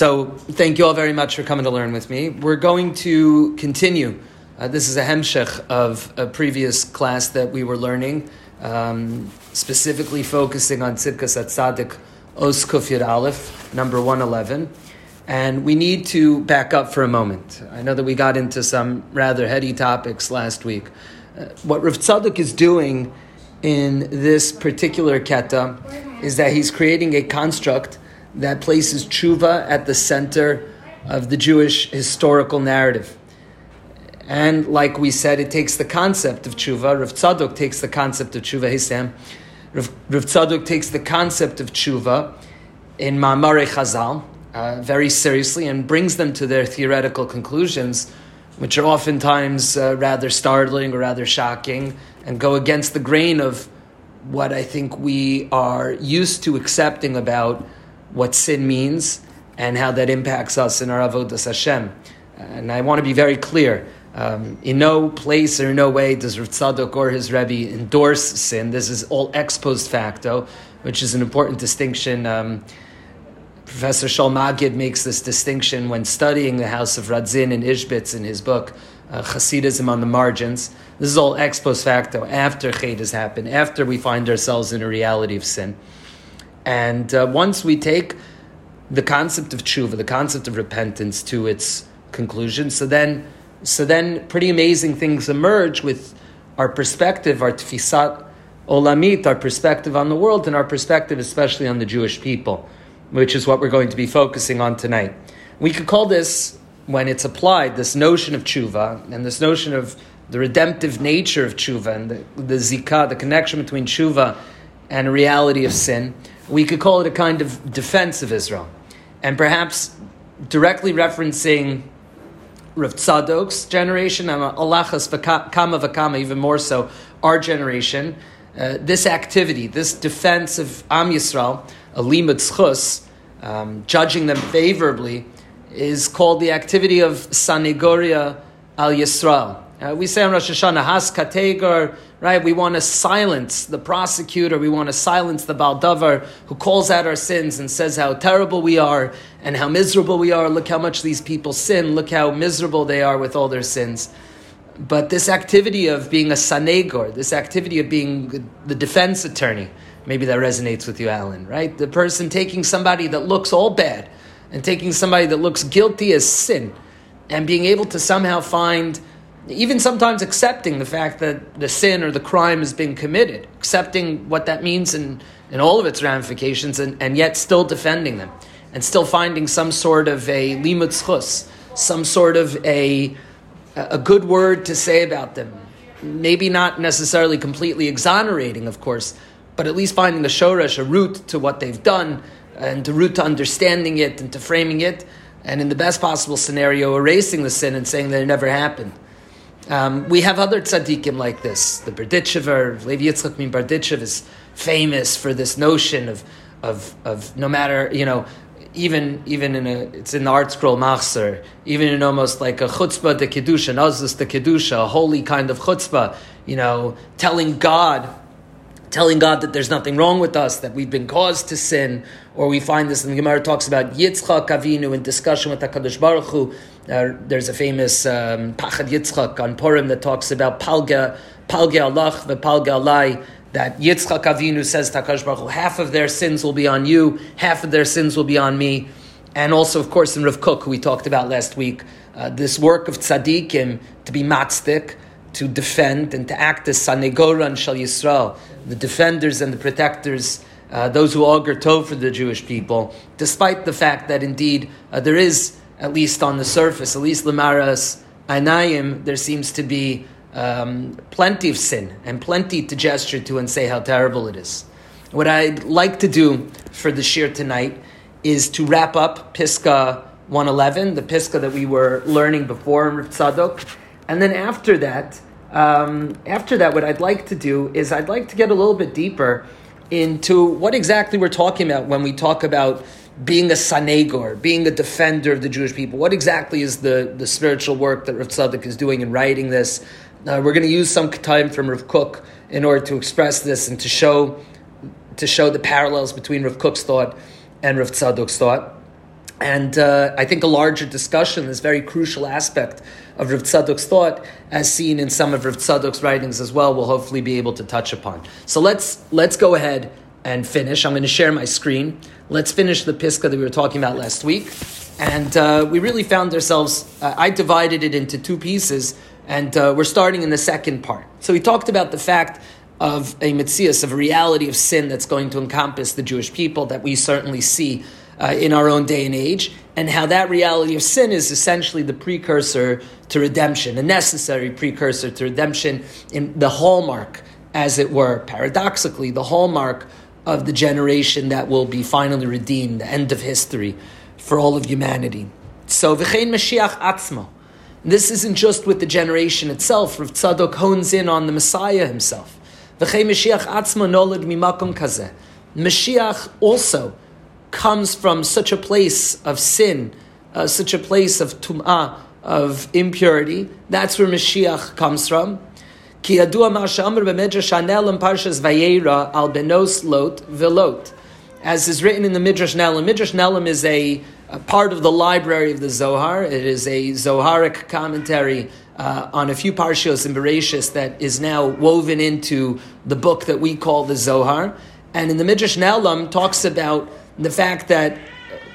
So, thank you all very much for coming to learn with me. We're going to continue. Uh, this is a hemshech of a previous class that we were learning, um, specifically focusing on Tzidkas Atzadik Os Kufyad Aleph, number 111. And we need to back up for a moment. I know that we got into some rather heady topics last week. Uh, what Rav Tzadok is doing in this particular keta is that he's creating a construct that places tshuva at the center of the Jewish historical narrative. And like we said, it takes the concept of tshuva. Rav Tzadok takes the concept of tshuva. Hey Sam, Rav, Rav Tzadok takes the concept of tshuva in Ma'amare Chazal uh, very seriously and brings them to their theoretical conclusions, which are oftentimes uh, rather startling or rather shocking, and go against the grain of what I think we are used to accepting about what sin means and how that impacts us in our avodas Hashem. And I want to be very clear. Um, in no place or in no way does Rav Tzadok or his Rebbe endorse sin. This is all ex post facto, which is an important distinction. Um, Professor Shaul Magid makes this distinction when studying the house of Radzin and Ishbitz in his book, uh, Hasidism on the Margins. This is all ex post facto, after Chet has happened, after we find ourselves in a reality of sin. And uh, once we take the concept of tshuva, the concept of repentance, to its conclusion, so then, so then pretty amazing things emerge with our perspective, our tfisat olamit, our perspective on the world, and our perspective especially on the Jewish people, which is what we're going to be focusing on tonight. We could call this, when it's applied, this notion of tshuva and this notion of the redemptive nature of tshuva and the, the zikah, the connection between tshuva and reality of sin we could call it a kind of defense of Israel. And perhaps directly referencing Rav Tzadok's generation, and Alachas Kama Vakama, even more so, our generation, uh, this activity, this defense of Am Yisrael, Alimut um, judging them favorably, is called the activity of Sanegoria al Yisrael. Uh, we say on Rosh Hashanah, Has Kategar, right? We want to silence the prosecutor. We want to silence the Baldavar who calls out our sins and says how terrible we are and how miserable we are. Look how much these people sin. Look how miserable they are with all their sins. But this activity of being a sanegor, this activity of being the defense attorney, maybe that resonates with you, Alan, right? The person taking somebody that looks all bad and taking somebody that looks guilty as sin and being able to somehow find even sometimes accepting the fact that the sin or the crime has been committed, accepting what that means in, in all of its ramifications, and, and yet still defending them, and still finding some sort of a limud chus, some sort of a, a good word to say about them. Maybe not necessarily completely exonerating, of course, but at least finding the shoresh, a root to what they've done, and a root to understanding it and to framing it, and in the best possible scenario, erasing the sin and saying that it never happened. Um, we have other tzaddikim like this. The Berditchever, Levi Yitzchak Min Berditchev is famous for this notion of, of, of no matter, you know, even even in a it's in the ArtScroll machzer, even in almost like a chutzpah de kedusha, nazus de kedusha, a holy kind of chutzpah, you know, telling God, telling God that there's nothing wrong with us, that we've been caused to sin, or we find this in the Gemara talks about Yitzchak Avinu in discussion with Hakadosh Baruch Hu, uh, there's a famous um, Pachad Yitzchak on Purim that talks about Palga, Palga Allah, the Palga Alai, that Yitzchak Avinu says to Hakadosh Baruch Hu, half of their sins will be on you, half of their sins will be on me. And also, of course, in Rav Kook, who we talked about last week, uh, this work of tzaddikim to be matzdik, to defend and to act as sanegora and shal Yisrael, the defenders and the protectors, uh, those who augur tov for the Jewish people, despite the fact that indeed uh, there is at least on the surface, at least Lamaras Anayim, there seems to be um, plenty of sin and plenty to gesture to and say how terrible it is. What I'd like to do for the shiur tonight is to wrap up Piska 111, the Piska that we were learning before in Tzadok. And then after that, um, after that, what I'd like to do is I'd like to get a little bit deeper into what exactly we're talking about when we talk about being a sanegor, being a defender of the Jewish people. What exactly is the, the spiritual work that Rav Tzadok is doing in writing this? Uh, we're going to use some time from Rav Kook in order to express this and to show to show the parallels between Rav Kook's thought and Rav Tzadok's thought. And uh, I think a larger discussion, this very crucial aspect of Rav Tzadok's thought, as seen in some of Rav Tzadok's writings as well, we'll hopefully be able to touch upon. So let's let's go ahead and finish. I'm going to share my screen. Let's finish the Piska that we were talking about last week. And uh, we really found ourselves, uh, I divided it into two pieces, and uh, we're starting in the second part. So we talked about the fact of a mitzias, of a reality of sin that's going to encompass the Jewish people that we certainly see uh, in our own day and age, and how that reality of sin is essentially the precursor to redemption, a necessary precursor to redemption, in the hallmark, as it were, paradoxically, the hallmark of the generation that will be finally redeemed, the end of history for all of humanity. So, v'chein Mashiach atzmo. This isn't just with the generation itself. Rav Tzadok hones in on the Messiah himself. V'chein Mashiach atzmo nolad mimakom kazeh. Mashiach also comes from such a place of sin, uh, such a place of tum'ah, of impurity. That's where Mashiach comes from. Ki yadua ma she'amr b'medrash hanelam parshas vayera al benos lot velot. As is written in the Midrash Nelam. Midrash Nelam is a, a, part of the library of the Zohar. It is a Zoharic commentary uh, on a few parshios in Bereshis that is now woven into the book that we call the Zohar. And in the Midrash Nelam talks about the fact that,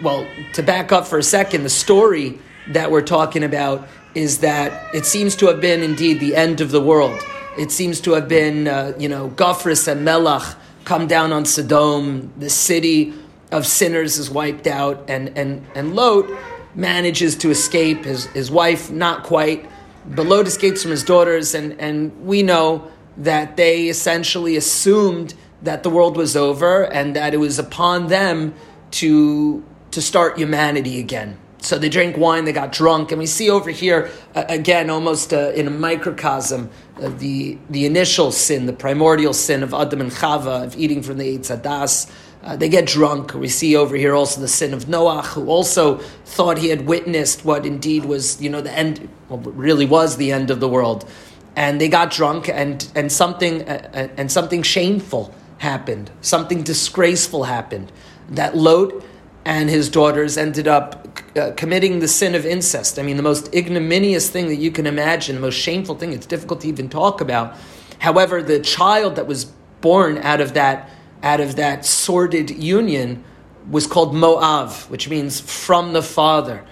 well, to back up for a second, the story that we're talking about is that it seems to have been indeed the end of the world. It seems to have been, uh, you know, Gafris and Melach come down on Sodom. The city of sinners is wiped out, and, and, and Lot manages to escape. His, his wife, not quite, but Lot escapes from his daughters, and, and we know that they essentially assumed that the world was over and that it was upon them to, to start humanity again. So they drank wine, they got drunk, and we see over here uh, again, almost uh, in a microcosm, uh, the the initial sin, the primordial sin of Adam and Chava of eating from the Eitz Hadas. Uh, they get drunk. We see over here also the sin of Noach, who also thought he had witnessed what indeed was, you know, the end, well, really was the end of the world. And they got drunk, and and something uh, uh, and something shameful happened, something disgraceful happened. That Lot and his daughters ended up uh, committing the sin of incest. I mean, the most ignominious thing that you can imagine, the most shameful thing. It's difficult to even talk about. However, the child that was born out of that out of that sordid union was called Moav, which means from the father.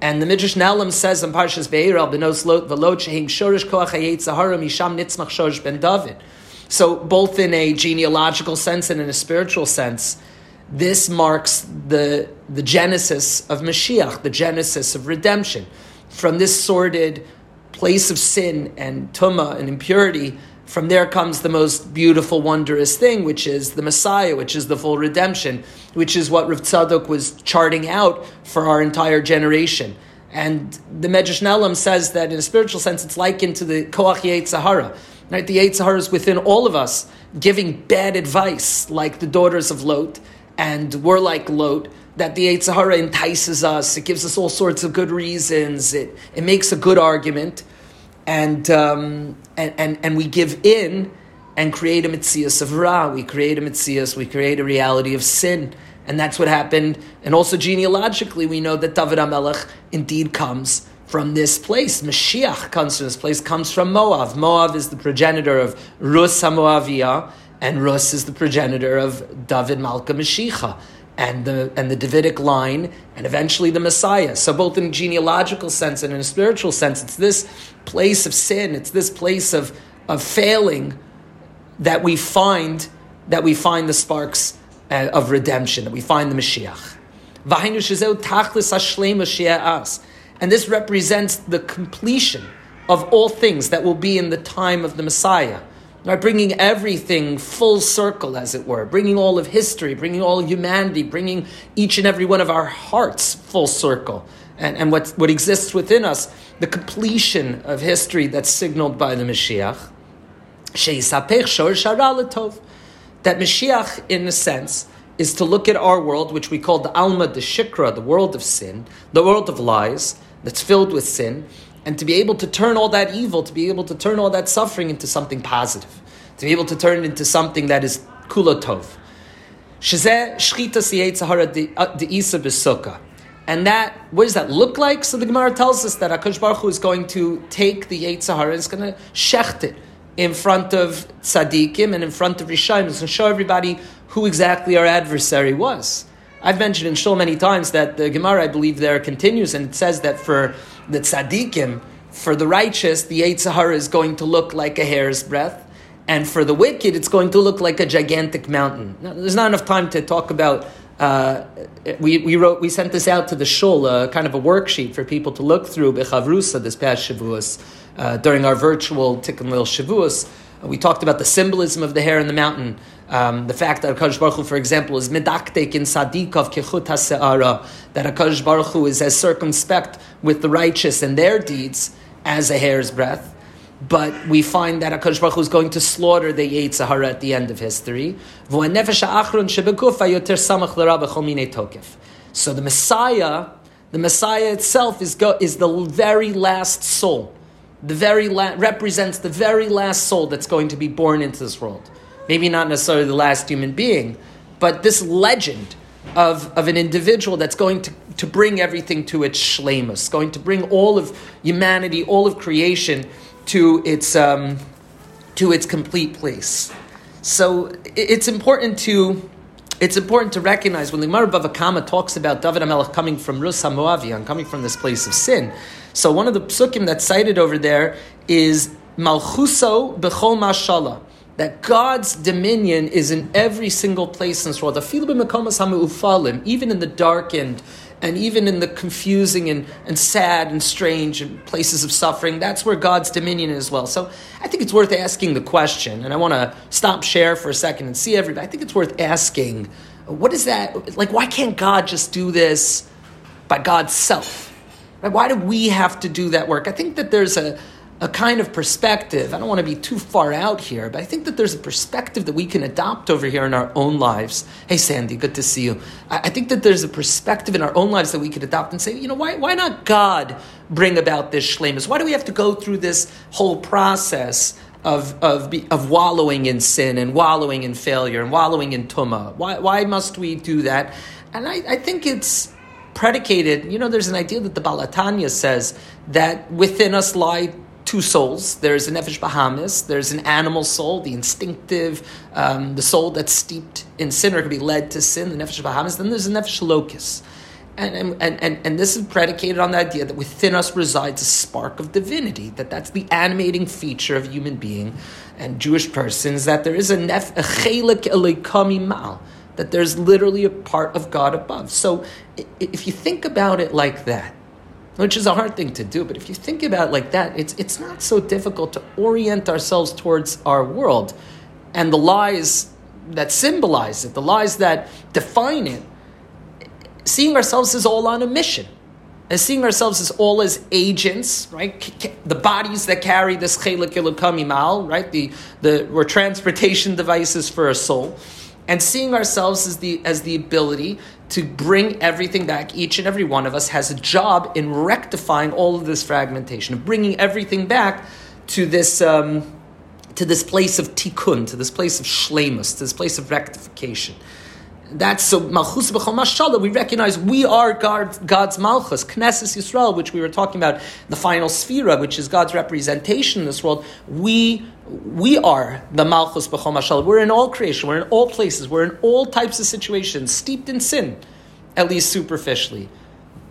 And the Midrash Nalam says in Parshas Be'er al benos lot v'lot shehim shorish koach hayet zahara misham nitzmach shorish ben David. So both in a genealogical sense and in a spiritual sense, this marks the, the genesis of Mashiach, the genesis of redemption. From this sordid place of sin and tuma and impurity, from there comes the most beautiful, wondrous thing, which is the Messiah, which is the full redemption, which is what Rav Tzadok was charting out for our entire generation. And the Medrash Nelam says that in a spiritual sense, it's likened to the Koach Yetzer Hara. Right? The Yetzer Hara is within all of us, giving bad advice, like the daughters of Lot, and we're like Lot, that the Yetzer Hara entices us, it gives us all sorts of good reasons, it, it makes a good argument, and, um, and, and, and we give in and create a mitzias of Ra, we create a mitzias, we create a reality of sin. And that's what happened. And also genealogically, we know that David HaMelech indeed comes from this place. Mashiach comes from this place, comes from Moab. Moab is the progenitor of Rus HaMoaviyah, and Rus is the progenitor of David Malka Mashiach and the and the Davidic line, and eventually the Messiah. So both in a genealogical sense and in a spiritual sense, it's this place of sin, it's this place of of failing that we find that we find the sparks uh, of redemption, that we find the Mashiach. And this represents the completion of all things that will be in the time of the Messiah. Right, bringing everything full circle, as it were, bringing all of history, bringing all humanity, bringing each and every one of our hearts full circle, and, and what, what exists within us, the completion of history that's signaled by the Mashiach. That Mashiach, in a sense, is to look at our world, which we call the Alma, the Shikra, the world of sin, the world of lies, that's filled with sin, and to be able to turn all that evil, to be able to turn all that suffering into something positive, to be able to turn it into something that is kula tov. Shizeh shchita siyetz hara de uh, isa besukkah. And that, what does that look like? So the Gemara tells us that Akash Baruch Hu is going to take the Yetzer Hara and is going to shecht it in front of tzaddikim and in front of Rishayim. It's going to show everybody who exactly our adversary was. I've mentioned in Shul many times that the Gemara, I believe, there continues and it says that for the tzaddikim, for the righteous, the Yetzer Hara is going to look like a hair's breadth. And for the wicked, it's going to look like a gigantic mountain. Now, there's not enough time to talk about uh, we, we wrote we sent this out to the shul, uh, kind of a worksheet for people to look through bechavrusa this past Shavuos uh, during our virtual Tikkun Leil Shavuos. Uh, we talked about the symbolism of the hair in the mountain, um, the fact that Hakadosh Baruch Hu, for example, is medaktek in sadikov kechut haseara, that Hakadosh Baruch Hu is as circumspect with the righteous and their deeds as a hair's breadth but we find that HaKadosh Baruch Hu is going to slaughter the Yetzer Hara at the end of history. So the Messiah, the Messiah itself is, go, is the very last soul. The very la- represents the very last soul that's going to be born into this world. Maybe not necessarily the last human being, but this legend of, of an individual that's going to, to bring everything to its shlemus, going to bring all of humanity, all of creation to its um, to its complete place. So it's important to it's important to recognize when the Gemara talks about David HaMelech coming from Rus HaMoavian, coming from this place of sin. So one of the psukim that's cited over there is Malchuso Bechol Mashallah. That God's dominion is in every single place in this world. Even in the darkened and even in the confusing and, and sad and strange and places of suffering, that's where God's dominion is well. So I think it's worth asking the question, and I want to stop share for a second and see everybody. I think it's worth asking, what is that? Like, why can't God just do this by God's self? Why do we have to do that work? I think that there's a, a kind of perspective. I don't want to be too far out here, but I think that there's a perspective that we can adopt over here in our own lives. Hey, Sandy, good to see you. I, think that there's a perspective in our own lives that we could adopt and say, you know, why, why not God bring about this shlemus? Why do we have to go through this whole process of, of, of wallowing in sin and wallowing in failure and wallowing in tuma? Why, why must we do that? And I, I think it's predicated, you know, there's an idea that the Baal HaTanya says that within us lie two souls. There's a nefesh bahamis. There's an animal soul, the instinctive, um, the soul that's steeped in sin or can be led to sin, the nefesh bahamis. Then there's a nefesh Elokis. And, and, and, and this is predicated on the idea that within us resides a spark of divinity, that that's the animating feature of human being and Jewish persons, that there is a nef, chelik mal, that there's literally a part of God above. So if you think about it like that, which is a hard thing to do. But if you think about it like that, it's, it's not so difficult to orient ourselves towards our world and the lies that symbolize it, the lies that define it, seeing ourselves as all on a mission. And seeing ourselves as all as agents, right? The bodies that carry this chelik ilukamimal, right? The, the, we're transportation devices for a soul. And seeing ourselves as the, as the ability to bring everything back. Each and every one of us has a job in rectifying all of this fragmentation, of bringing everything back to this. Um, to this place of tikkun, to this place of shlemus, to this place of rectification. That's so malchus b'chol mashallah. We recognize we are God, God's malchus, Knesset Yisrael, which we were talking about, the final sefira, which is God's representation in this world. We we are the Malchus B'chol Mashal. We're in all creation. We're in all places. We're in all types of situations, steeped in sin, at least superficially.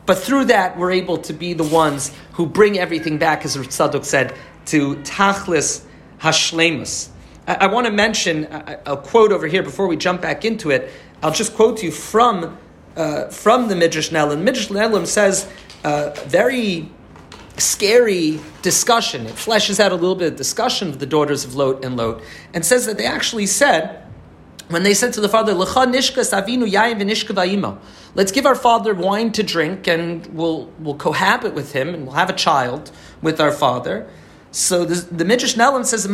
But through that, we're able to be the ones who bring everything back, as Tzadok said, to Tachlis Hashlemus. I, I want to mention a, a, quote over here before we jump back into it. I'll just quote you from, uh, from the Midrash Ne'elam. Midrash Ne'elam says uh, very scary discussion. It fleshes out a little bit of discussion of the daughters of Lot and Lot, and says that they actually said, when they said to the father, Let's give our father wine to drink and we'll, we'll cohabit with him and we'll have a child with our father. So the, Midrash Ne'elam says,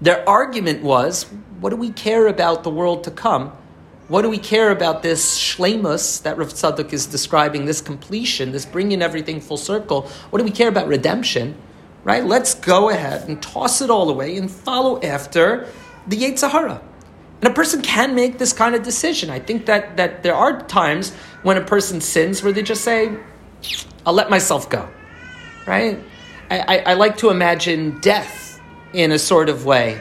Their argument was, what do we care about the world to come? What do we care about this shlemus that Rav Tzadok is describing, this completion, this bringing everything full circle? What do we care about redemption? Right? Let's go ahead and toss it all away and follow after the Yetzer Hara. And a person can make this kind of decision. I think that, that there are times when a person sins where they just say, I'll let myself go. Right? I, I, I like to imagine death in a sort of way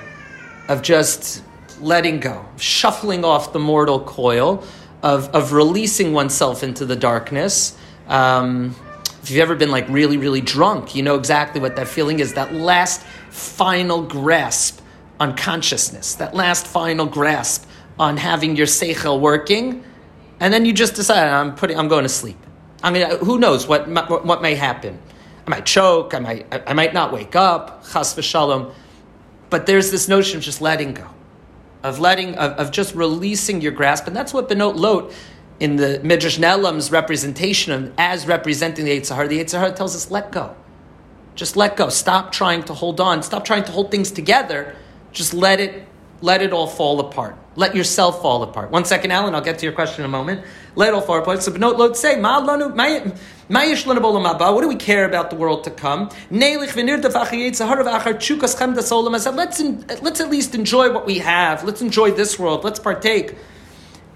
of just letting go, shuffling off the mortal coil, of, of releasing oneself into the darkness. Um, if you've ever been like really, really drunk, you know exactly what that feeling is. That last final grasp on consciousness, that last final grasp on having your seichel working, and then you just decide, I'm putting, I'm going to sleep. I mean, who knows what, what, what may happen? I might choke, I might, I might not wake up, chas v'shalom. But there's this notion of just letting go, of letting, of, of just releasing your grasp, and that's what Benot Lot in the Midrash Nehelam's representation of as representing the Yetzer Hara. The Yetzer Hara tells us, let go. Just let go. Stop trying to hold on. Stop trying to hold things together. Just let it, let it all fall apart. Let yourself fall apart. One second, Alan. I'll get to your question in a moment. Let Benot Lot say, what do we care about the world to come? Let's, in, let's at least enjoy what we have. Let's enjoy this world. Let's partake.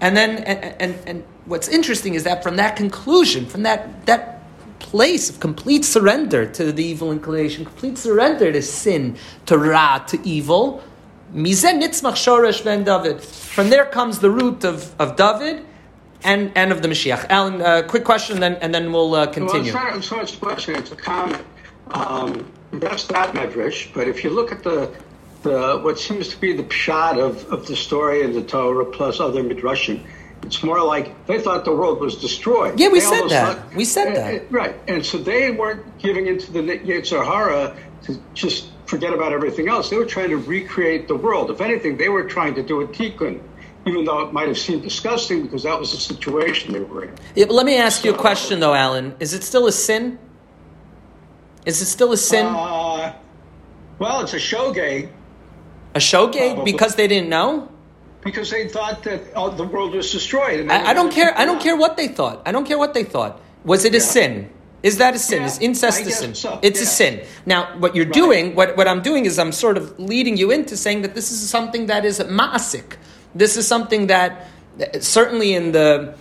And then, and, and, and what's interesting is that from that conclusion, from that, that place of complete surrender to the evil inclination, complete surrender to sin, to ra, to evil, From there comes the root of, of David and, and of the Mashiach. Alan, uh, quick question, and then, and then we'll uh, continue. Well, it's not, it's not a question, it's a comment. Um, that's that medrash, but if you look at the, the what seems to be the pshat of, of the story in the Torah plus other midrashim, it's more like they thought the world was destroyed. Yeah, we they said that. Thought, we said that. Uh, right. And so they weren't giving into the Yetzer Hara to just forget about everything else. They were trying to recreate the world. If anything, they were trying to do a tikkun even though it might have seemed disgusting because that was the situation they were in. Yeah, but let me ask so, you a question though, Alan. Is it still a sin? Is it still a sin? Uh, well, it's a shogeg. A shogeg because they didn't know. Because they thought that oh, the world was destroyed. I, I, don't care. I don't care what they thought. I don't care what they thought. Was it a yeah. sin? Is that a sin? Yeah, is incest a sin? So. It's yeah. a sin. Now, what you're right. doing, what, what I'm doing is I'm sort of leading you into saying that this is something that is ma'asik. This is something that uh, certainly in the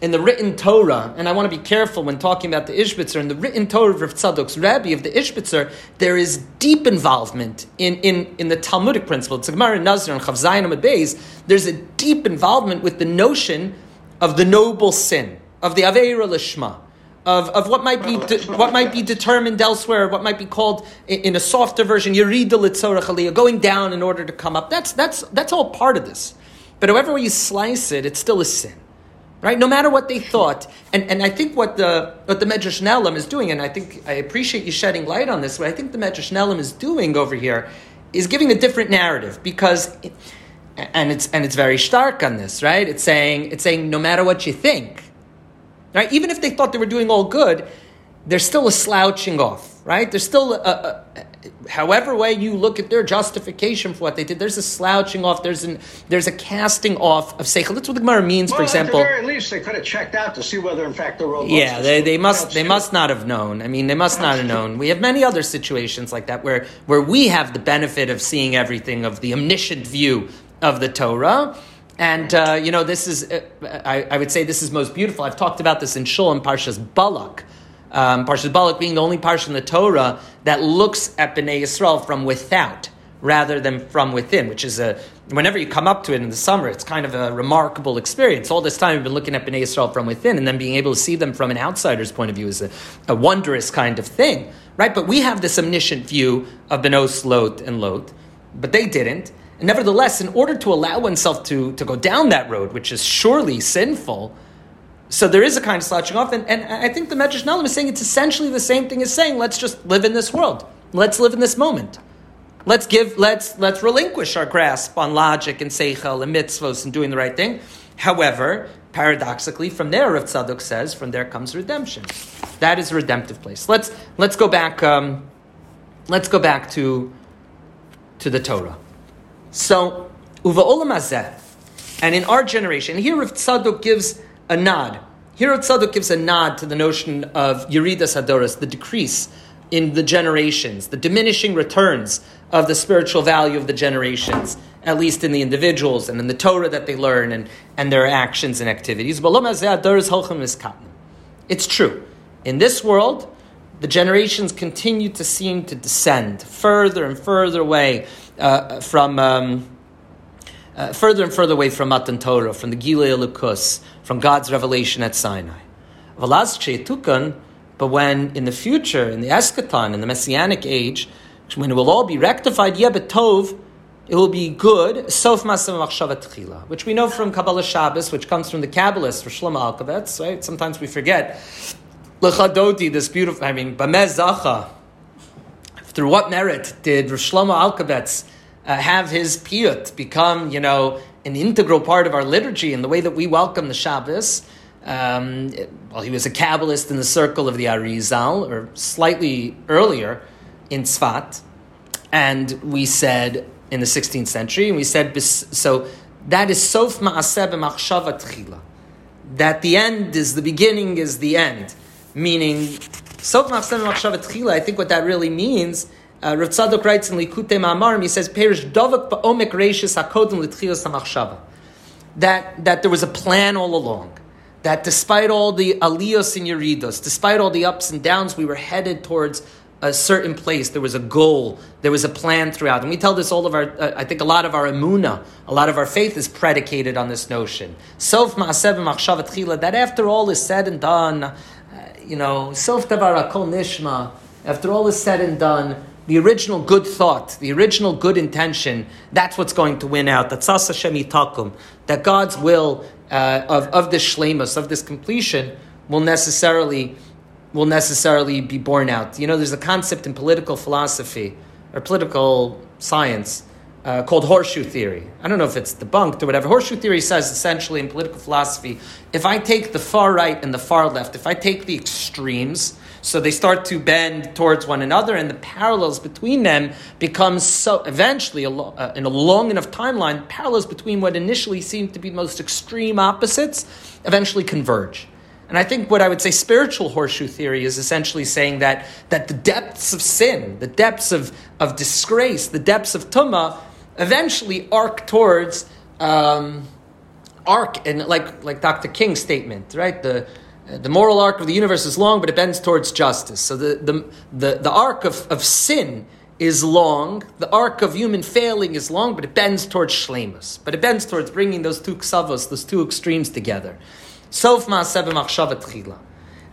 in the written Torah, and I want to be careful when talking about the Ishbitzer, in the written Torah of Rav Tzadok's Rabbi of the Ishbitzer, there is deep involvement in, in, in the Talmudic principle. It's Gemara Nazir and Chavzayin Amid Beis. There's a deep involvement with the notion of the noble sin, of the Aveira Lishma of, of what might be de, what might be determined elsewhere, what might be called in, in a softer version, Yerida Litzorach going down in order to come up. That's that's that's all part of this. But however you slice it, it's still a sin. Right? No matter what they thought. And, and I think what the what the Medrash Nehelam is doing, and I think I appreciate you shedding light on this, what I think the Medrash Nehelam is doing over here is giving a different narrative because it, and it's and it's very stark on this, right? It's saying it's saying no matter what you think, right? Even if they thought they were doing all good, there's still a slouching off, right? There's still a, a, however way you look at their justification for what they did, there's a slouching off, there's an there's a casting off of seichel. That's what the Gemara means, well, for example. At the very least, they could have checked out to see whether, in fact, the world. Yeah, they, they must they must not have known. I mean, they must not have known. We have many other situations like that where where we have the benefit of seeing everything of the omniscient view of the Torah. And uh, you know, this is uh, I, I, would say this is most beautiful. I've talked about this in Shul and Parshas Balak um, Parshas Balak being the only parsha in the Torah that looks at Bnei Yisrael from without rather than from within, which is a whenever you come up to it in the summer, it's kind of a remarkable experience. All this time we've been looking at Bnei Yisrael from within, and then being able to see them from an outsider's point of view is a, a wondrous kind of thing, right? But we have this omniscient view of Benos Lot and Lot, but they didn't. And nevertheless, in order to allow oneself to, to go down that road, which is surely sinful, so there is a kind of slouching off, and, and I think the Medrash Nehelam is saying it's essentially the same thing as saying, let's just live in this world. Let's live in this moment. Let's give, let's, let's relinquish our grasp on logic and seichel and mitzvos and doing the right thing. However, paradoxically, from there, Rav Tzadok says, from there comes redemption. That is a redemptive place. Let's, let's go back, um, let's go back to, to the Torah. So, uva olam and in our generation, here Rav Tzadok gives a nod. Here Tzadok gives a nod to the notion of Yeridas Hadoras, the decrease in the generations, the diminishing returns of the spiritual value of the generations. at least in the individuals and in the Torah that they learn and, and their actions and activities. It's true. In this world, the generations continue to seem to descend further and further away uh, from. Um, uh, further and further away from Matan Torah, from the Gilei Elokus, from God's revelation at Sinai. But when in the future, in the eschaton, in the messianic age, when it will all be rectified, Yebetov, it will be good, Sof Masam which we know from Kabbalah Shabbos, which comes from the Kabbalist for Shlomo Alkabetz, right? Sometimes we forget. Lecha Dodi, this beautiful, I mean, Bamez Zacha. Through what merit did Rosh Shlomo Alkabetz uh, have his piyut become, you know, an integral part of our liturgy and the way that we welcome the Shabbos? Um, well, he was a Kabbalist in the circle of the Arizal, or slightly earlier in Tzfat. And we said in the 16th century, and we said, so that is Sof Ma'aseh B'machshava Tchila. That the end is the beginning is the end. Meaning, Sof Ma'aseh B'machshava Tchila, I think what that really means, uh, Rav Tzadok writes in Likutei Ma'amarim, he says, Perish Dovak Ba'omek Reishis HaKodim L'Tchilas HaMachshava. That, that there was a plan all along. That despite all the aliyos and yeridos, despite all the ups and downs, we were headed towards a certain place. There was a goal. There was a plan throughout. And we tell this all of our, uh, I think a lot of our emuna, a lot of our faith is predicated on this notion. Sof ma'aseh machshavat chila, that after all is said and done, uh, you know, sof davar akol nishma, after all is said and done, the original good thought, the original good intention, that's what's going to win out. That's Hashem takum. That God's will uh, of, of this shlemus, of this completion, will necessarily will necessarily be borne out. You know, there's a concept in political philosophy or political science uh, called horseshoe theory. I don't know if it's debunked or whatever. Horseshoe theory says essentially in political philosophy, if I take the far right and the far left, if I take the extremes, so they start to bend towards one another, and the parallels between them become so eventually, uh, in a long enough timeline, parallels between what initially seemed to be the most extreme opposites eventually converge. And I think what I would say spiritual horseshoe theory is essentially saying that, that the depths of sin, the depths of, of disgrace, the depths of tumah, eventually arc towards um, arc, and like, like Dr. King's statement, right? The, the moral arc of the universe is long, but it bends towards justice. So the, the, the, the arc of, of sin is long, the arc of human failing is long, but it bends towards shlemus. But it bends towards bringing those two ksavos, those two extremes together. Sof ma'aseh b'machshavat chila.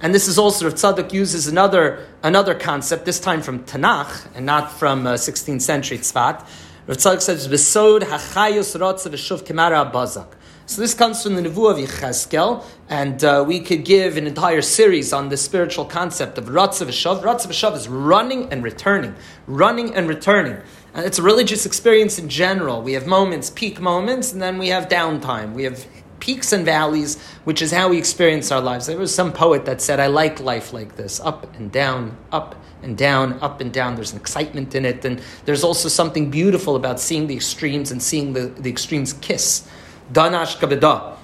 And this is also, Rav Tzadok uses another, another concept, this time from Tanakh, and not from uh, 16th century Tzfat. Rav Tzadok says, V'sod hachayos rotza v'shuv kemara bazak. So this comes from the Nevuah of Yecheskel, and uh, we could give an entire series on the spiritual concept of Ratzav Shav. Ratzav Shav is running and returning, running and returning. And it's a religious experience in general. We have moments, peak moments, and then we have downtime. We have peaks and valleys, which is how we experience our lives. There was some poet that said, I like life like this up and down, up and down, up and down. There's an excitement in it, and there's also something beautiful about seeing the extremes and seeing the, the extremes kiss. Danash kabeda.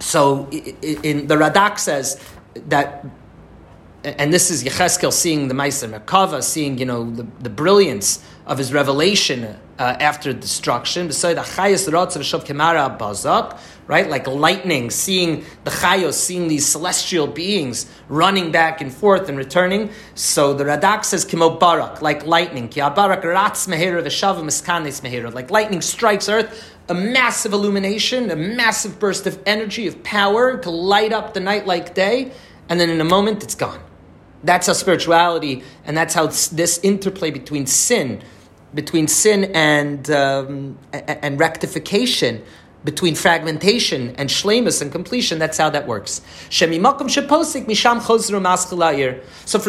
So in, the Radak says that, and this is Yecheskel seeing the Ma'aseh Merkava, seeing you know the, the brilliance of his revelation uh, after destruction. Right? Like lightning, seeing the Chayos, seeing these celestial beings running back and forth and returning. So the Radak says Kimo Barak, like lightning. Like lightning strikes earth a massive illumination, a massive burst of energy, of power to light up the night like day, and then in a moment it's gone. That's how spirituality, and that's how this interplay between sin, between sin and um, and rectification, between fragmentation and shlemus and completion. That's how that works. So from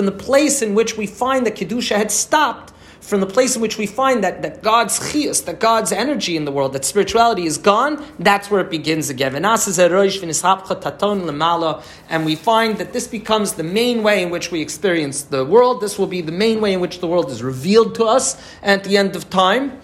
the place in which we find that kedusha had stopped, from the place in which we find that, that God's chias, that God's energy in the world, that spirituality is gone, that's where it begins again. And we find that this becomes the main way in which we experience the world. This will be the main way in which the world is revealed to us at the end of time.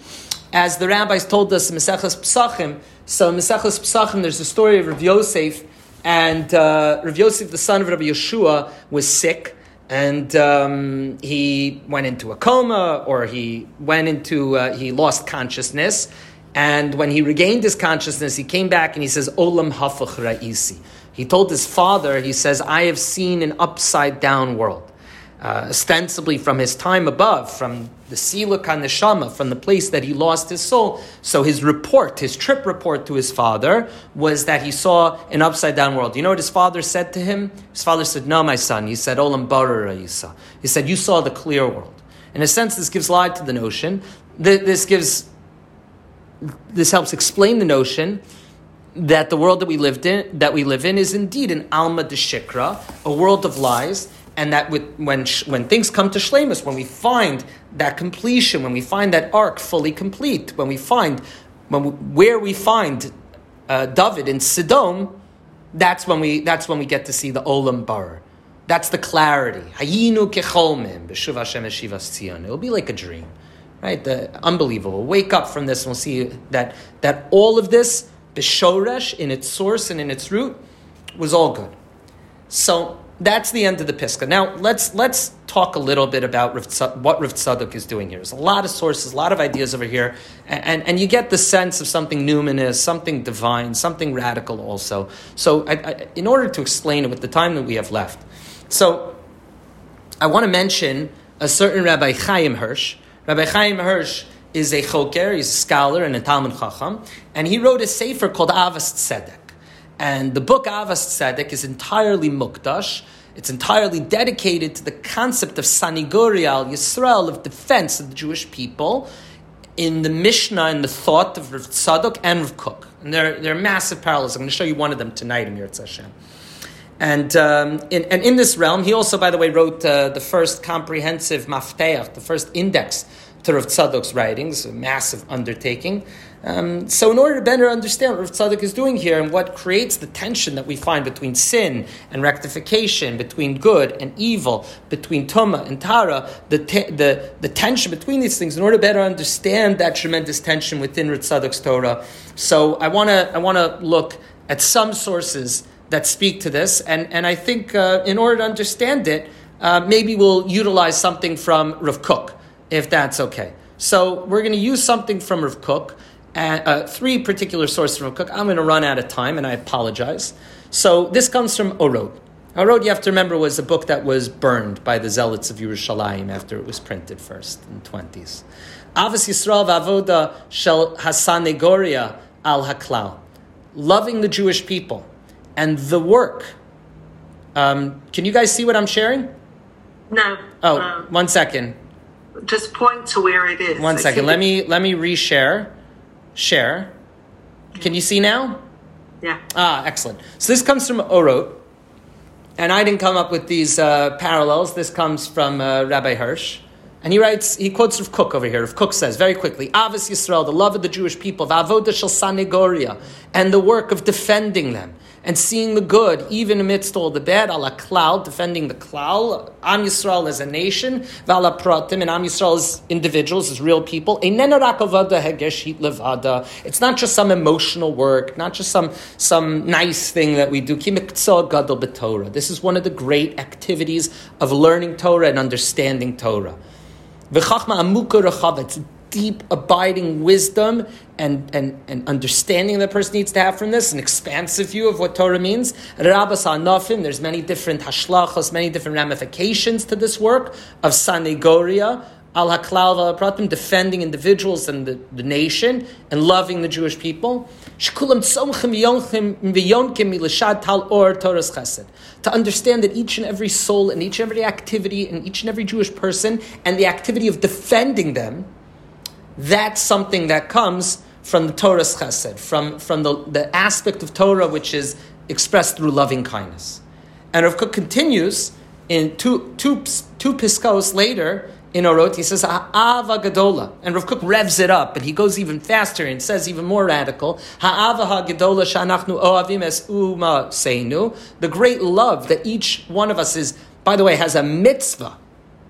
As the rabbis told us in Maseches Pesachim, so in Maseches Pesachim, there's a story of Rav Yosef, and uh, Rav Yosef, the son of Rabbi Yehoshua, was sick and um, he went into a coma or he went into uh, he lost consciousness And when he regained his consciousness, he came back and he says, Olam hafach ra'isi. He told his father, he says, I have seen an upside down world. Uh, ostensibly from his time above, from the Sila Kaneshama, from the place that he lost his soul. So his report, his trip report to his father, was that he saw an upside down world. You know what his father said to him? His father said, No, my son. He said, Olam Barar Isa. He said, You saw the clear world. In a sense, this gives light to the notion. This gives, this helps explain the notion that the world that we lived in, that we live in, is indeed an alma de shikra, a world of lies, and that with, when when things come to shlemus, when we find that completion, when we find that arc fully complete, when we find when we, where we find uh, David in Sidom, that's when we that's when we get to see the olam bar. That's the clarity. It'll be like a dream, right? The unbelievable. Wake up from this, and we'll see that that all of this, the shoresh in its source and in its root, was all good. So that's the end of the Piska. Now let's let's talk a little bit about what Rav Tzadok is doing here. There's a lot of sources, a lot of ideas over here, and, and, and you get the sense of something numinous, something divine, something radical also. So I, I, in order to explain it with the time that we have left, so I want to mention a certain Rabbi Chaim Hirsch. Rabbi Chaim Hirsch is a choker, he's a scholar and a Talmud Chacham, and he wrote a sefer called Avas Tzedek. And the book Avas Tzedek is entirely mukdash. It's entirely dedicated to the concept of Sanigoria al Yisrael, of defense of the Jewish people, in the Mishnah and the thought of Rav Tzadok and Rav Kook. And there, there are massive parallels. I'm going to show you one of them tonight in Yirtz Hashem. And, um, in, and in this realm, he also, by the way, wrote uh, the first comprehensive mafteach, the first index to Rav Tzadok's writings, a massive undertaking. Um, so, in order to better understand what Rav is doing here and what creates the tension that we find between sin and rectification, between good and evil, between Tuma and Tahara, the, te- the, the tension between these things, in order to better understand that tremendous tension within Rav Torah. So, I want to I wanna look at some sources that speak to this, and, and I think uh, in order to understand it, uh, maybe we'll utilize something from Rav Kook, if that's okay. So, we're going to use something from Rav Kook uh, three particular sources from Kook. I'm going to run out of time, and I apologize. So this comes from Orot. Orot, you have to remember, was a book that was burned by the zealots of Yerushalayim after it was printed first in the 20s. Avos Yisrael v'avoda shel hasanegoria al haklal. Loving the Jewish people and the work. Um, can you guys see what I'm sharing? No. Oh, um, one second. Just point to where it is. One second. Let me let me reshare share. Can you see now? Yeah. Ah, excellent. So this comes from Orot, and I didn't come up with these uh, parallels. This comes from uh, Rabbi Hirsch. And he writes, he quotes Rav Kook over here. Rav Kook says very quickly, Avos Yisrael, the love of the Jewish people, Vavoda Shel Sanegoria, and the work of defending them and seeing the good, even amidst all the bad, ala klal, defending the klal, Am Yisrael as a nation, vala pratim, and Am Yisrael as individuals, as real people. It's not just some emotional work, not just some, some nice thing that we do. This is one of the great activities of learning Torah and understanding Torah. It's deep, abiding wisdom and, and, and understanding that person needs to have from this, an expansive view of what Torah means. Rabbas Hanafim, there's many different hashlachos, many different ramifications to this work of Sanegoria, al haklal pratim, defending individuals and the, the nation and loving the Jewish people. To understand that each and every soul and each and every activity and each and every Jewish person and the activity of defending them that's something that comes from the Torah's chesed, from, from the, the aspect of Torah which is expressed through loving kindness. And Rav Kook continues in two, two, two piskos later in Orot, he says, Ha'ava Gadola. And Rav Kook revs it up, and he goes even faster and says even more radical, Ha'ava HaGadola Sha'anachnu Oavim Es Uma Seinu. The great love that each one of us is, by the way, has a mitzvah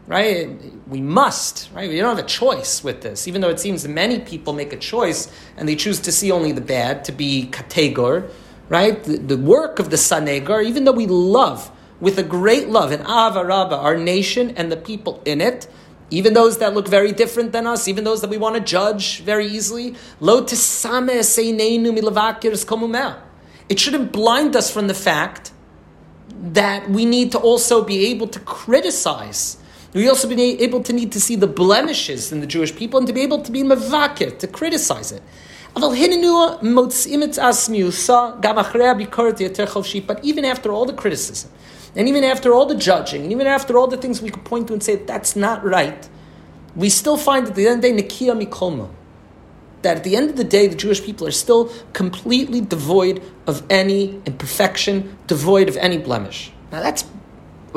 right? We must, right? We don't have a choice with this, even though it seems many people make a choice and they choose to see only the bad, to be kategor, right? The, the work of the sanegar, even though we love with a great love and ava rabba, our nation and the people in it, even those that look very different than us, even those that we want to judge very easily. Lo It shouldn't blind us from the fact that we need to also be able to criticize. We also be able to need to see the blemishes in the Jewish people and to be able to be mevaker, to criticize it. But even after all the criticism, and even after all the judging, and even after all the things we could point to and say that's not right, we still find at the end of the day, that at the end of the day, the Jewish people are still completely devoid of any imperfection, devoid of any blemish. Now that's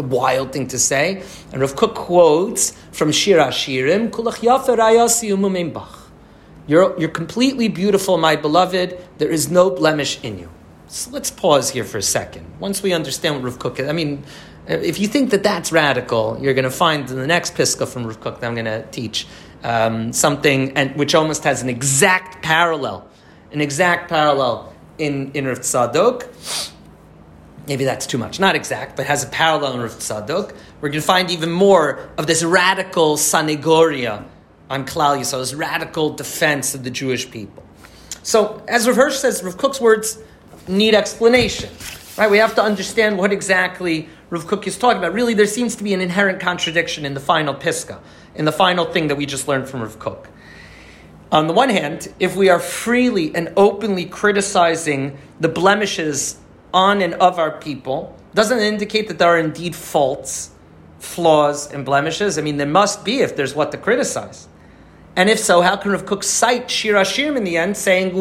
wild thing to say. And Rav Kook quotes from Shir Hashirim, Kulach you're, you're completely beautiful, my beloved. There is no blemish in you. So let's pause here for a second. Once we understand what Rav Kook is, I mean, if you think that that's radical, you're going to find in the next Piska from Rav Kook that I'm going to teach um, something and, which almost has an exact parallel, an exact parallel in, in Rav Tzadok. Maybe that's too much. Not exact, but has a parallel in Rav Tzadok. We're going to find even more of this radical sanegoria on Klal this radical defense of the Jewish people. So, as Rav Hirsch says, Rav Kook's words need explanation. Right? We have to understand what exactly Rav Kook is talking about. Really, there seems to be an inherent contradiction in the final piska, in the final thing that we just learned from Rav Kook. On the one hand, if we are freely and openly criticizing the blemishes on and of our people, doesn't indicate that there are indeed faults, flaws, and blemishes. I mean, there must be if there's what to criticize. And if so, how can Rav Kook cite Shir Hashirim in the end saying,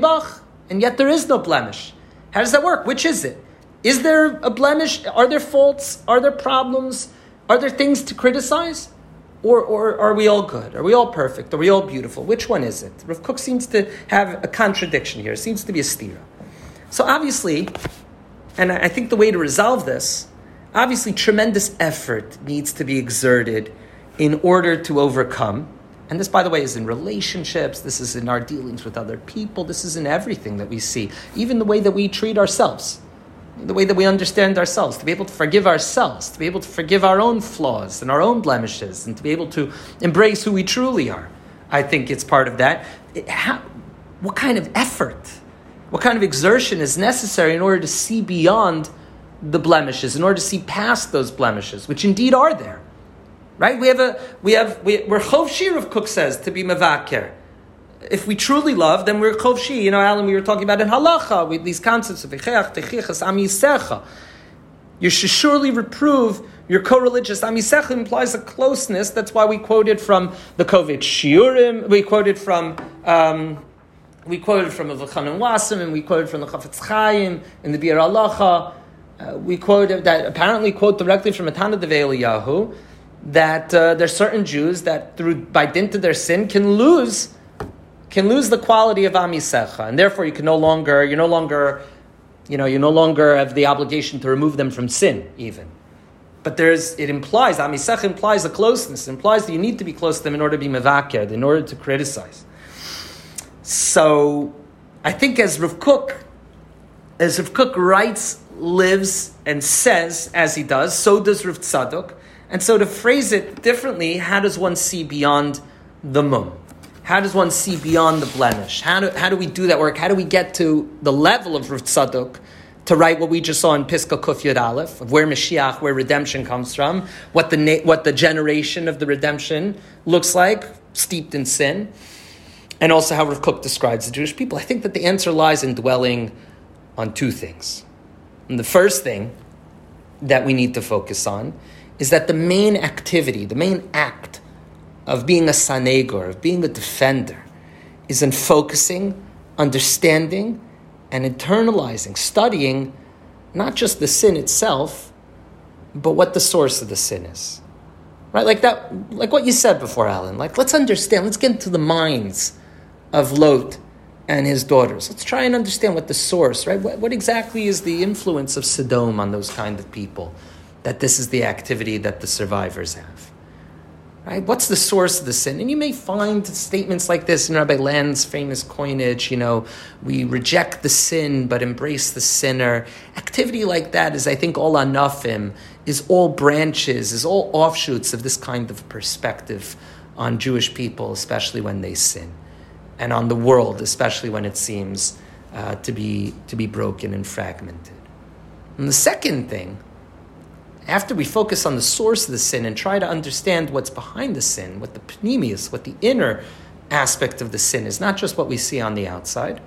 Bach, and yet there is no blemish? How does that work? Which is it? Is there a blemish? Are there faults? Are there problems? Are there things to criticize? Or, or are we all good? Are we all perfect? Are we all beautiful? Which one is it? Rav Kook seems to have a contradiction here. It seems to be a stira. So obviously, and I think the way to resolve this, obviously tremendous effort needs to be exerted in order to overcome and this, by the way, is in relationships, this is in our dealings with other people, this is in everything that we see, even the way that we treat ourselves, the way that we understand ourselves, to be able to forgive ourselves, to be able to forgive our own flaws and our own blemishes, and to be able to embrace who we truly are. I think it's part of that. It, how, what kind of effort, what kind of exertion is necessary in order to see beyond the blemishes, in order to see past those blemishes, which indeed are there? Right? We have a we have we, we're chovshi. of Kook says to be mevaker. If we truly love, then we're chovshi. You know, Alan, we were talking about in halacha with these concepts of icheach, techichas, amisecha. You should surely reprove your co-religious. Amisecha implies a closeness. That's why we quoted from the Kovetz Shiurim. We quoted from. Um, we quoted from the Chanan Wasim, and we quoted from the Chafetz Chaim in the Biur Halacha. Uh, we quoted that apparently quote directly from Matana de Eliyahu that uh, there's certain Jews that through by dint of their sin can lose can lose the quality of amisecha, and therefore you can no longer you're no longer you know you no longer have the obligation to remove them from sin even. But there's it implies amisecha implies a closeness, implies that you need to be close to them in order to be mevaker, in order to criticize. So I think as Rav Kook, as Rav Kook writes, lives, and says as he does, so does Rav Tzadok and so to phrase it differently, how does one see beyond the mum? How does one see beyond the blemish? How do, how do we do that work? How do we get to the level of Rav Tzadok to write what we just saw in Piska Kuf Yud Aleph, of where Mashiach, where redemption comes from, what the, what the generation of the redemption looks like, steeped in sin, and also how Rav Kook describes the Jewish people? I think that the answer lies in dwelling on two things. And the first thing that we need to focus on is that the main activity, the main act of being a sanegor, of being a defender, is in focusing, understanding, and internalizing, studying not just the sin itself, but what the source of the sin is. Right? Like that, like what you said before, Alan. Like, let's understand, let's get into the minds of Lot and his daughters. Let's try and understand what the source, right? What, what exactly is the influence of Sodom on those kind of people? that this is the activity that the survivors have. Right? What's the source of the sin? And you may find statements like this in Rabbi Land's famous coinage, you know, we reject the sin but embrace the sinner. Activity like that is, I think, all anafim, is all branches, is all offshoots of this kind of perspective on Jewish people, especially when they sin, and on the world, especially when it seems uh, to, be, to be broken and fragmented. And the second thing after we focus on the source of the sin and try to understand what's behind the sin, what the pnimius, what the inner aspect of the sin is, not just what we see on the outside.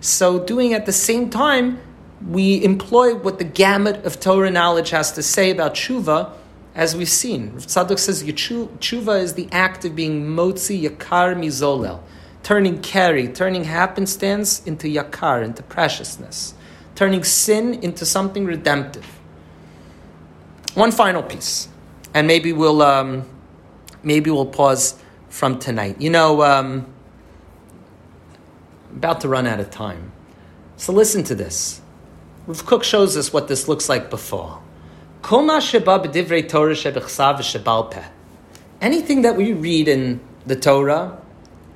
So, doing at the same time, we employ what the gamut of Torah knowledge has to say about tshuva, as we've seen. Tzadok says tshuva is the act of being motzi yakar mizolel, turning carry, turning happenstance into yakar, into preciousness, turning sin into something redemptive. One final piece, and maybe we'll um, maybe we'll pause from tonight. You know, um, about to run out of time, so listen to this. Rav Kook shows us what this looks like before. Anything that we read in the Torah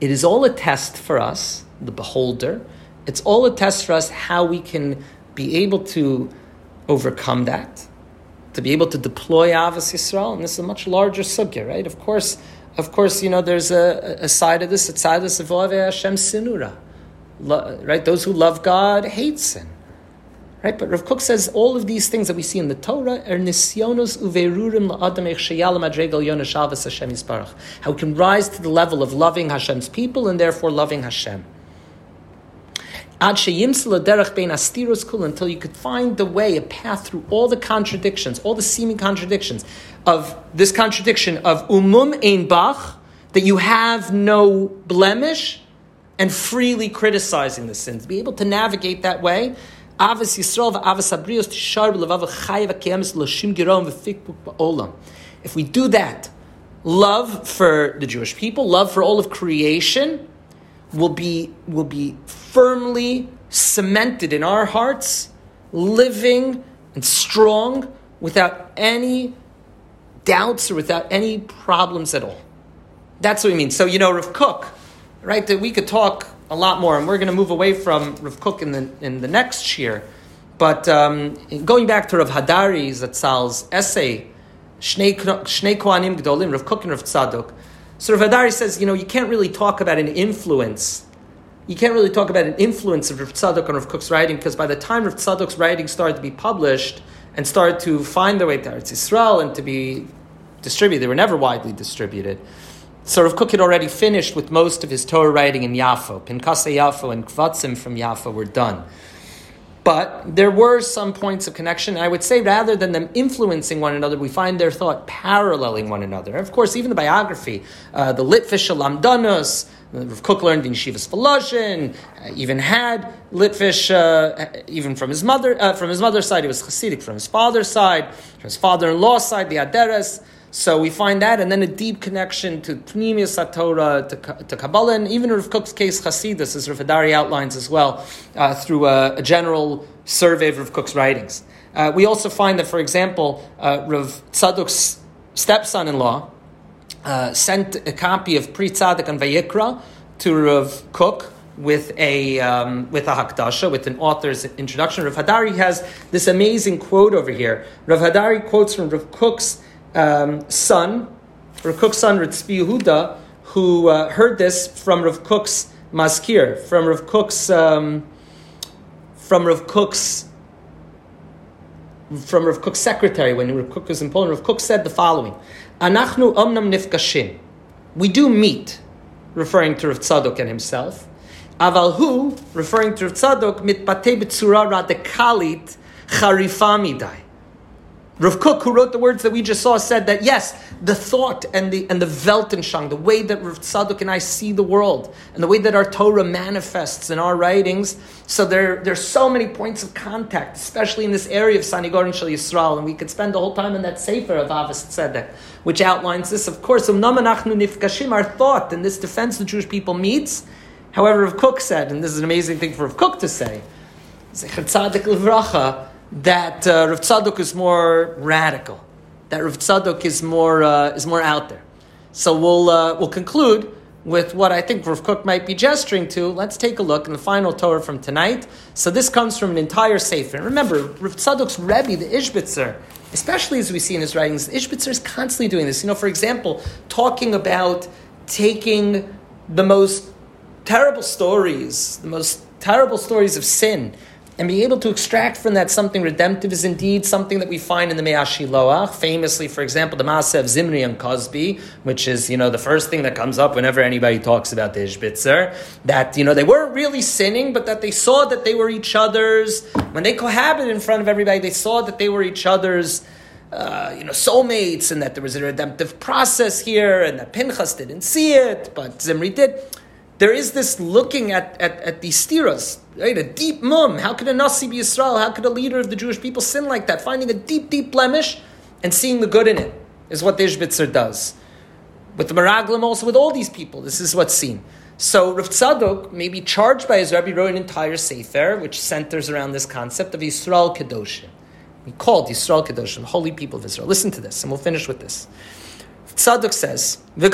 It is all a test for us, the beholder. It's all a test for us how we can be able to overcome that to be able to deploy Ahavas Yisrael, and this is a much larger sugya, right? Of course, of course, you know, there's a, a side of this, a side of this, Hashem Sinura, right? Those who love God hate sin. Right, but Rav Kook says all of these things that we see in the Torah are nisyonos uverurim la'adam echsheyala madregal yona shavas Hashem yisparach. How we can rise to the level of loving Hashem's people and therefore loving Hashem until you could find the way, a path through all the contradictions, all the seeming contradictions of this contradiction of umum ein bach, that you have no blemish, and freely criticizing the sins. Be able to navigate that way. If we do that, love for the Jewish people, love for all of creation, will be, will be firmly cemented in our hearts, living and strong without any doubts or without any problems at all. That's what we mean. So, you know, Rav Kook, right, that we could talk a lot more, and we're going to move away from Rav Kook in the, in the next year. But um, going back to Rav Hadari Zatzal's essay, Shnei Kohanim Gdolim, Rav Kook and Rav Tzadok, so Rav Hadari says, you know, you can't really talk about an influence. You can't really talk about an influence of Rav Tzadok on Rav Kook's writing because by the time Rav Tzadok's writing started to be published and started to find their way to Eretz Yisrael and to be distributed, they were never widely distributed. So Rav Kook had already finished with most of his Torah writing in Yafo. Pinkase Yafo and Kvatzim from Yafo were done. But there were some points of connection. And I would say rather than them influencing one another, we find their thought paralleling one another. Of course, even the biography, uh, the Litvish Lamdanus, Rav Kook learned in Shivas Volozhin, uh, even had Litvish, uh, even from his mother, uh, from his mother's side, he was Hasidic. From his father's side, from his father-in-law's side, the Aderes. So we find that, and then a deep connection to Pnimius Torah, to, to Kabbalah, and even Rav Kook's case, Hasidus, as Rav Hadari outlines as well, uh, through a, a, general survey of Rav Kook's writings. Uh, we also find that, for example, uh, Rav Tzadok's stepson-in-law uh, sent a copy of Pri Tzadik and Vayikra to Rav Kook with a um, with a hakdasha, with an author's introduction. Rav Hadari has this amazing quote over here. Rav Hadari quotes from Rav Kook's um, son, Rav Kook's son, Ritzvi Yehuda, who uh, heard this from Rav Kook's mazkir, from Rav Kook's, um, from Rav Kook's, from Rav Kook's secretary when Rav Kook was in Poland. Rav Kook said the following: "Anachnu omnam nifkashim." We do meet, referring to Rav Tzadok and himself. Aval hu, referring to Rav Tzadok, mitpate b'tzura radikalit charifamidai Rav Kook, who wrote the words that we just saw, said that yes, the thought and the and the Weltanschauung, the way that Rav Tzadok and I see the world, and the way that our Torah manifests in our writings. So there there's so many points of contact, especially in this area of Sanigorin Shal Yisrael, and we could spend the whole time in that sefer of Avos Tzedek, which outlines this. Of course, our thought, and this defense the Jewish people meets. However, Rav Kook said, and this is an amazing thing for Rav Kook to say, that uh, Rav Tzadok is more radical, that Rav Tzadok is more uh, is more out there. So we'll uh, we'll conclude with what I think Rav Kook might be gesturing to. Let's take a look in the final Torah from tonight. So this comes from an entire sefer. Remember, Rav Tzadok's Rebbe, the Ishbitzer, especially as we see in his writings, Ishbitzer is constantly doing this. You know, for example, talking about taking the most terrible stories, the most terrible stories of sin, and be able to extract from that something redemptive is indeed something that we find in the Mei HaShiloach. Famously, for example, the Maaseh of Zimri and Kozbi, which is, you know, the first thing that comes up whenever anybody talks about the Ishbitzer, that, you know, they weren't really sinning, but that they saw that they were each other's, when they cohabited in front of everybody, they saw that they were each other's uh, you know, soulmates, and that there was a redemptive process here, and that Pinchas didn't see it, but Zimri did there is this looking at, at, at these stiras, right? A deep mum. How could a Nasi be Israel? How could a leader of the Jewish people sin like that? Finding a deep, deep blemish and seeing the good in it is what the Ishbitzer does. With the Meraglim also, with all these people, this is what's seen. So Rav Tzadok, maybe charged by his Rebbe, wrote an entire Sefer which centers around this concept of Yisrael Kedoshim. He called Yisrael Kedoshim, holy people of Israel. Listen to this, and we'll finish with this. Tzadok says, The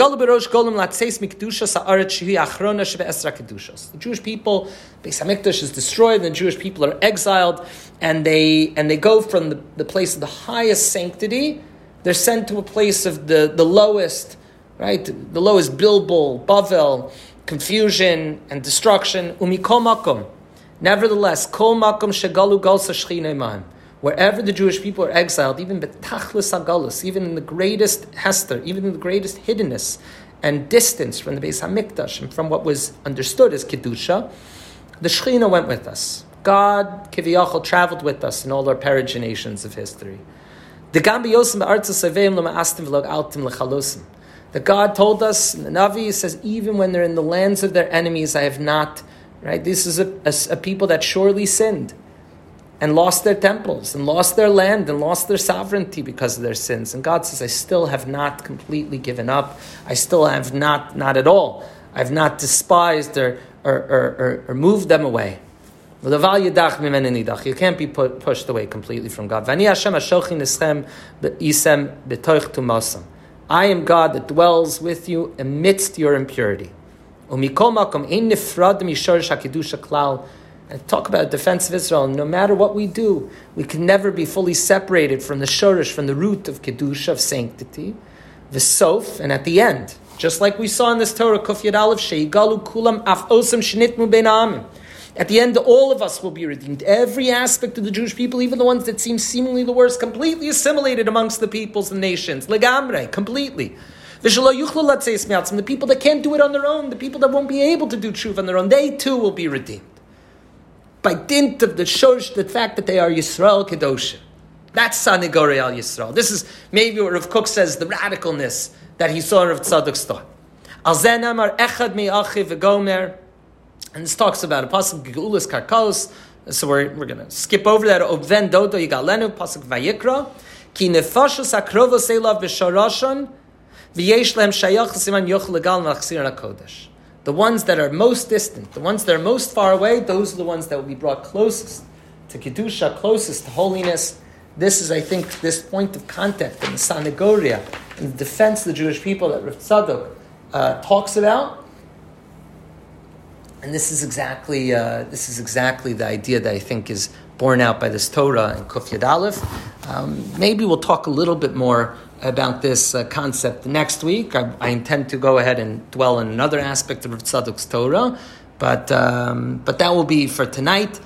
Jewish people, Beis Hamikdash is destroyed, and the Jewish people are exiled, and they and they go from the, the place of the highest sanctity, they're sent to a place of the, the lowest, right? The lowest bilbul, bavel, confusion and destruction. Umikol makom. Nevertheless, kol makom shegalu galsa shchinei Wherever the Jewish people are exiled, even betachlis agalus, even in the greatest hester, even in the greatest hiddenness and distance from the Beis Hamikdash and from what was understood as kedusha, the Shechina went with us. God, Kiviyachal, traveled with us in all our peregrinations of history. The God told us the Navi, says, even when they're in the lands of their enemies, I have not, right? This is a, a, a people that surely sinned and lost their temples and lost their land and lost their sovereignty because of their sins. And God says, I still have not completely given up. I still have not, not at all. I've not despised or, or, or, or moved them away. You can't be put, pushed away completely from God. I am God that dwells with you amidst your impurity and talk about defense of Israel. No matter what we do, we can never be fully separated from the shorish, from the root of kedusha, of sanctity, the sof, and at the end, just like we saw in this Torah, Kuf Yad Aleph, Sheigalu Kulam Af Osam Shnitmu Ben. At the end, all of us will be redeemed. Every aspect of the Jewish people, even the ones that seem seemingly the worst, completely assimilated amongst the peoples and nations. Legamre, completely. The people that can't do it on their own, the people that won't be able to do truth on their own, they too will be redeemed by dint of the shosh, the fact that they are Yisrael Kedoshim. That's Sanigori al Yisrael. This is maybe what Rav Kook says, the radicalness that he saw Rav Tzadok's thought. Al Zenamar Echad Mi Achi V'Gomer. And this talks about a pasuk Geulas Karkos. So we're, we're going to skip over that. Obven Dodo Yigalenu, pasuk Vayikra. Ki nefashos akrovos elav b'sharashon. V'yesh shayach siman yoch legal malachsir kodesh. The ones that are most distant, the ones that are most far away, those are the ones that will be brought closest to Kedusha, closest to holiness. This is, I think, this point of contact in the Sanagoria, in the defense of the Jewish people that Rav Tzadok uh, talks about. And this is exactly uh, this is exactly the idea that I think is borne out by this Torah and Kuf Yad Aleph. Um, maybe we'll talk a little bit more about this uh, concept next week. I, I, intend to go ahead and dwell on another aspect of Tzadok's Torah, but, um, but that will be for tonight.